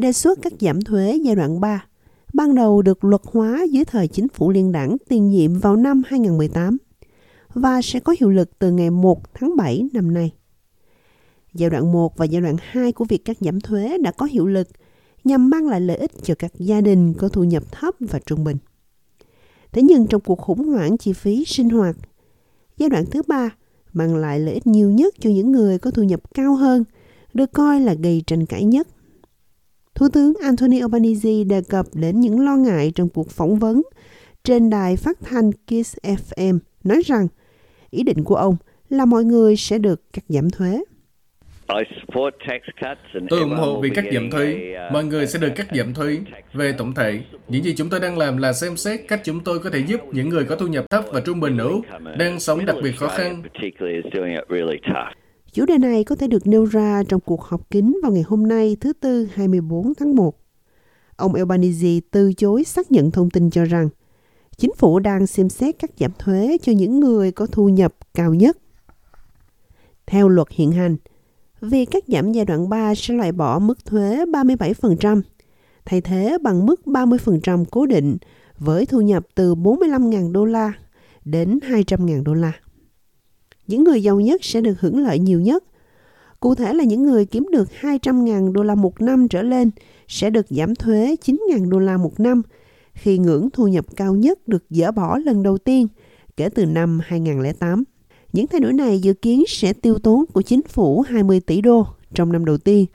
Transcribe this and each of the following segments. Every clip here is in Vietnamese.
đề xuất các giảm thuế giai đoạn 3, ban đầu được luật hóa dưới thời chính phủ liên đảng tiền nhiệm vào năm 2018 và sẽ có hiệu lực từ ngày 1 tháng 7 năm nay. Giai đoạn 1 và giai đoạn 2 của việc cắt giảm thuế đã có hiệu lực nhằm mang lại lợi ích cho các gia đình có thu nhập thấp và trung bình. Thế nhưng trong cuộc khủng hoảng chi phí sinh hoạt, giai đoạn thứ ba mang lại lợi ích nhiều nhất cho những người có thu nhập cao hơn, được coi là gây tranh cãi nhất. Thủ tướng Anthony Albanese đề cập đến những lo ngại trong cuộc phỏng vấn trên đài phát thanh Kiss FM, nói rằng ý định của ông là mọi người sẽ được cắt giảm thuế. Tôi ủng hộ việc cắt giảm thuế. Uh, Mọi người sẽ được cắt giảm thuế. Về tổng thể, những gì chúng tôi đang làm là xem xét cách chúng tôi có thể giúp những người có thu nhập thấp và trung bình ở Úc đang sống đặc biệt khó khăn. Chủ đề này có thể được nêu ra trong cuộc họp kín vào ngày hôm nay thứ Tư 24 tháng 1. Ông Albanese từ chối xác nhận thông tin cho rằng chính phủ đang xem xét cắt giảm thuế cho những người có thu nhập cao nhất. Theo luật hiện hành, Việc cắt giảm giai đoạn 3 sẽ loại bỏ mức thuế 37%, thay thế bằng mức 30% cố định với thu nhập từ 45.000 đô la đến 200.000 đô la. Những người giàu nhất sẽ được hưởng lợi nhiều nhất. Cụ thể là những người kiếm được 200.000 đô la một năm trở lên sẽ được giảm thuế 9.000 đô la một năm khi ngưỡng thu nhập cao nhất được dỡ bỏ lần đầu tiên kể từ năm 2008. Những thay đổi này dự kiến sẽ tiêu tốn của chính phủ 20 tỷ đô trong năm đầu tiên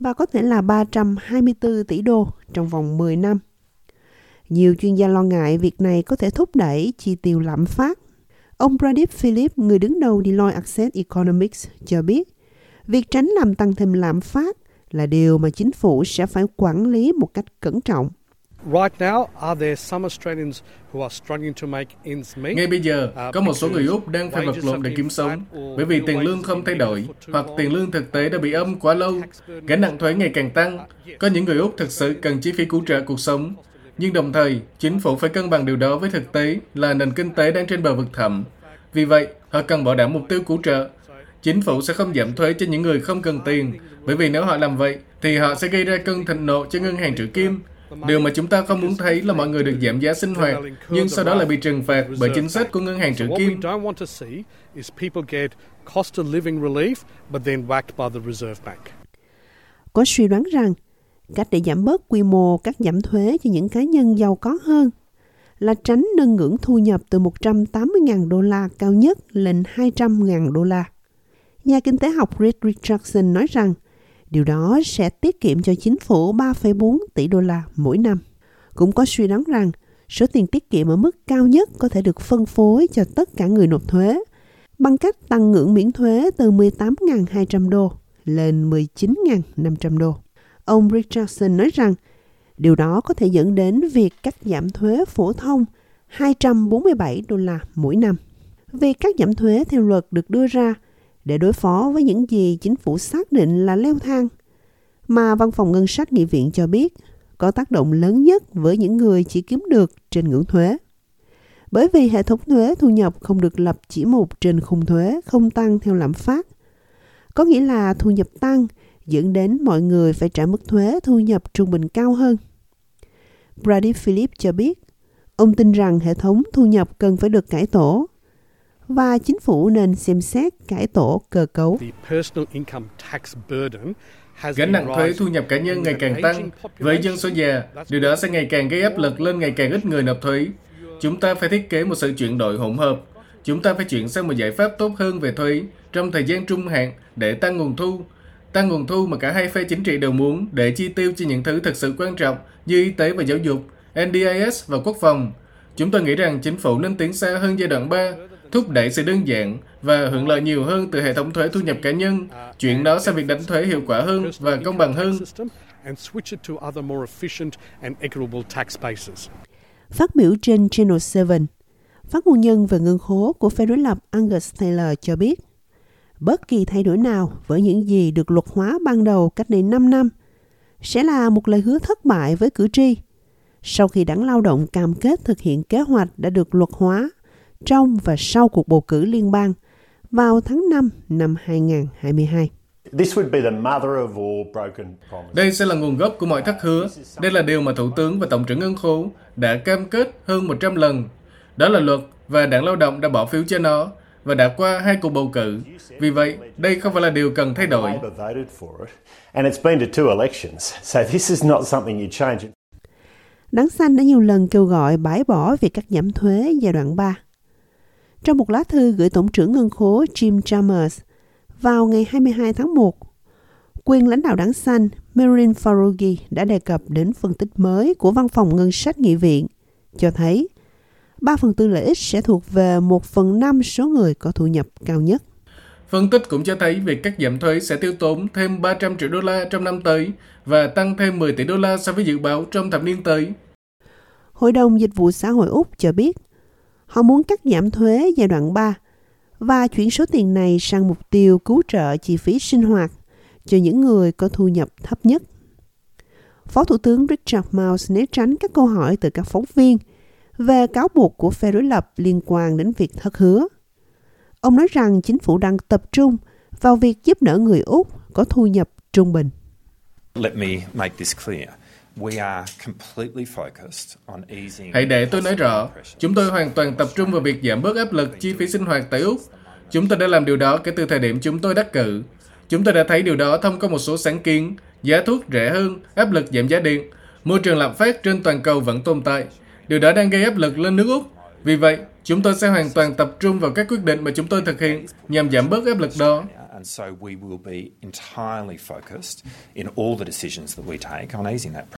và có thể là 324 tỷ đô trong vòng 10 năm. Nhiều chuyên gia lo ngại việc này có thể thúc đẩy chi tiêu lạm phát. Ông Pradeep Philip, người đứng đầu Deloitte Access Economics, cho biết việc tránh làm tăng thêm lạm phát là điều mà chính phủ sẽ phải quản lý một cách cẩn trọng. Ngay bây giờ, uh, có một số người Úc đang phải vật lộn để kiếm sống, bởi vì tiền lương không thay đổi, hoặc tiền lương thực tế đã bị âm quá lâu, gánh nặng thuế ngày càng tăng. Có những người Úc thực sự cần chi phí cứu trợ cuộc sống, nhưng đồng thời, chính phủ phải cân bằng điều đó với thực tế là nền kinh tế đang trên bờ vực thẳm. Vì vậy, họ cần bảo đảm mục tiêu cứu trợ. Chính phủ sẽ không giảm thuế cho những người không cần tiền, bởi vì nếu họ làm vậy, thì họ sẽ gây ra cơn thịnh nộ cho ngân hàng trữ kim, Điều mà chúng ta không muốn thấy là mọi người được giảm giá sinh hoạt, nhưng sau đó lại bị trừng phạt bởi chính sách của ngân hàng trữ kim. Có suy đoán rằng, cách để giảm bớt quy mô các giảm thuế cho những cá nhân giàu có hơn là tránh nâng ngưỡng thu nhập từ 180.000 đô la cao nhất lên 200.000 đô la. Nhà kinh tế học Rick Richardson nói rằng Điều đó sẽ tiết kiệm cho chính phủ 3,4 tỷ đô la mỗi năm. Cũng có suy đoán rằng số tiền tiết kiệm ở mức cao nhất có thể được phân phối cho tất cả người nộp thuế bằng cách tăng ngưỡng miễn thuế từ 18.200 đô lên 19.500 đô. Ông Richardson nói rằng điều đó có thể dẫn đến việc cắt giảm thuế phổ thông 247 đô la mỗi năm. Việc cắt giảm thuế theo luật được đưa ra để đối phó với những gì chính phủ xác định là leo thang mà Văn phòng Ngân sách Nghị viện cho biết có tác động lớn nhất với những người chỉ kiếm được trên ngưỡng thuế. Bởi vì hệ thống thuế thu nhập không được lập chỉ một trên khung thuế không tăng theo lạm phát. Có nghĩa là thu nhập tăng dẫn đến mọi người phải trả mức thuế thu nhập trung bình cao hơn. Brady Philip cho biết, ông tin rằng hệ thống thu nhập cần phải được cải tổ và chính phủ nên xem xét cải tổ cơ cấu. Gánh nặng thuế thu nhập cá nhân ngày càng tăng. Với dân số già, điều đó sẽ ngày càng gây áp lực lên ngày càng ít người nộp thuế. Chúng ta phải thiết kế một sự chuyển đổi hỗn hợp. Chúng ta phải chuyển sang một giải pháp tốt hơn về thuế trong thời gian trung hạn để tăng nguồn thu. Tăng nguồn thu mà cả hai phe chính trị đều muốn để chi tiêu cho những thứ thực sự quan trọng như y tế và giáo dục, NDIS và quốc phòng. Chúng tôi nghĩ rằng chính phủ nên tiến xa hơn giai đoạn 3 thúc đẩy sự đơn giản và hưởng lợi nhiều hơn từ hệ thống thuế thu nhập cá nhân, chuyển đó sang việc đánh thuế hiệu quả hơn và công bằng hơn. Phát biểu trên Channel 7, phát ngôn nhân về ngân khố của phe đối lập Angus Taylor cho biết, bất kỳ thay đổi nào với những gì được luật hóa ban đầu cách đây 5 năm sẽ là một lời hứa thất bại với cử tri sau khi đảng lao động cam kết thực hiện kế hoạch đã được luật hóa trong và sau cuộc bầu cử liên bang vào tháng 5 năm 2022. Đây sẽ là nguồn gốc của mọi thất hứa. Đây là điều mà Thủ tướng và Tổng trưởng Ngân khố đã cam kết hơn 100 lần. Đó là luật và Đảng Lao động đã bỏ phiếu cho nó và đã qua hai cuộc bầu cử. Vì vậy, đây không phải là điều cần thay đổi. Đảng xanh đã nhiều lần kêu gọi bãi bỏ việc cắt giảm thuế giai đoạn 3. Trong một lá thư gửi Tổng trưởng Ngân khố Jim Chalmers vào ngày 22 tháng 1, quyền lãnh đạo đảng xanh Marilyn Faroghi đã đề cập đến phân tích mới của Văn phòng Ngân sách Nghị viện, cho thấy 3 phần tư lợi ích sẽ thuộc về 1 phần 5 số người có thu nhập cao nhất. Phân tích cũng cho thấy việc cắt giảm thuế sẽ tiêu tốn thêm 300 triệu đô la trong năm tới và tăng thêm 10 tỷ đô la so với dự báo trong thập niên tới. Hội đồng Dịch vụ Xã hội Úc cho biết họ muốn cắt giảm thuế giai đoạn 3 và chuyển số tiền này sang mục tiêu cứu trợ chi phí sinh hoạt cho những người có thu nhập thấp nhất. Phó Thủ tướng Richard Miles né tránh các câu hỏi từ các phóng viên về cáo buộc của phe đối lập liên quan đến việc thất hứa. Ông nói rằng chính phủ đang tập trung vào việc giúp đỡ người Úc có thu nhập trung bình. Let me make this clear. Hãy để tôi nói rõ, chúng tôi hoàn toàn tập trung vào việc giảm bớt áp lực chi phí sinh hoạt tại Úc. Chúng tôi đã làm điều đó kể từ thời điểm chúng tôi đắc cử. Chúng tôi đã thấy điều đó thông qua một số sáng kiến, giá thuốc rẻ hơn, áp lực giảm giá điện, môi trường lạm phát trên toàn cầu vẫn tồn tại. Điều đó đang gây áp lực lên nước Úc. Vì vậy, chúng tôi sẽ hoàn toàn tập trung vào các quyết định mà chúng tôi thực hiện nhằm giảm bớt áp lực đó. And so we will be entirely focused in all the decisions that we take on easing that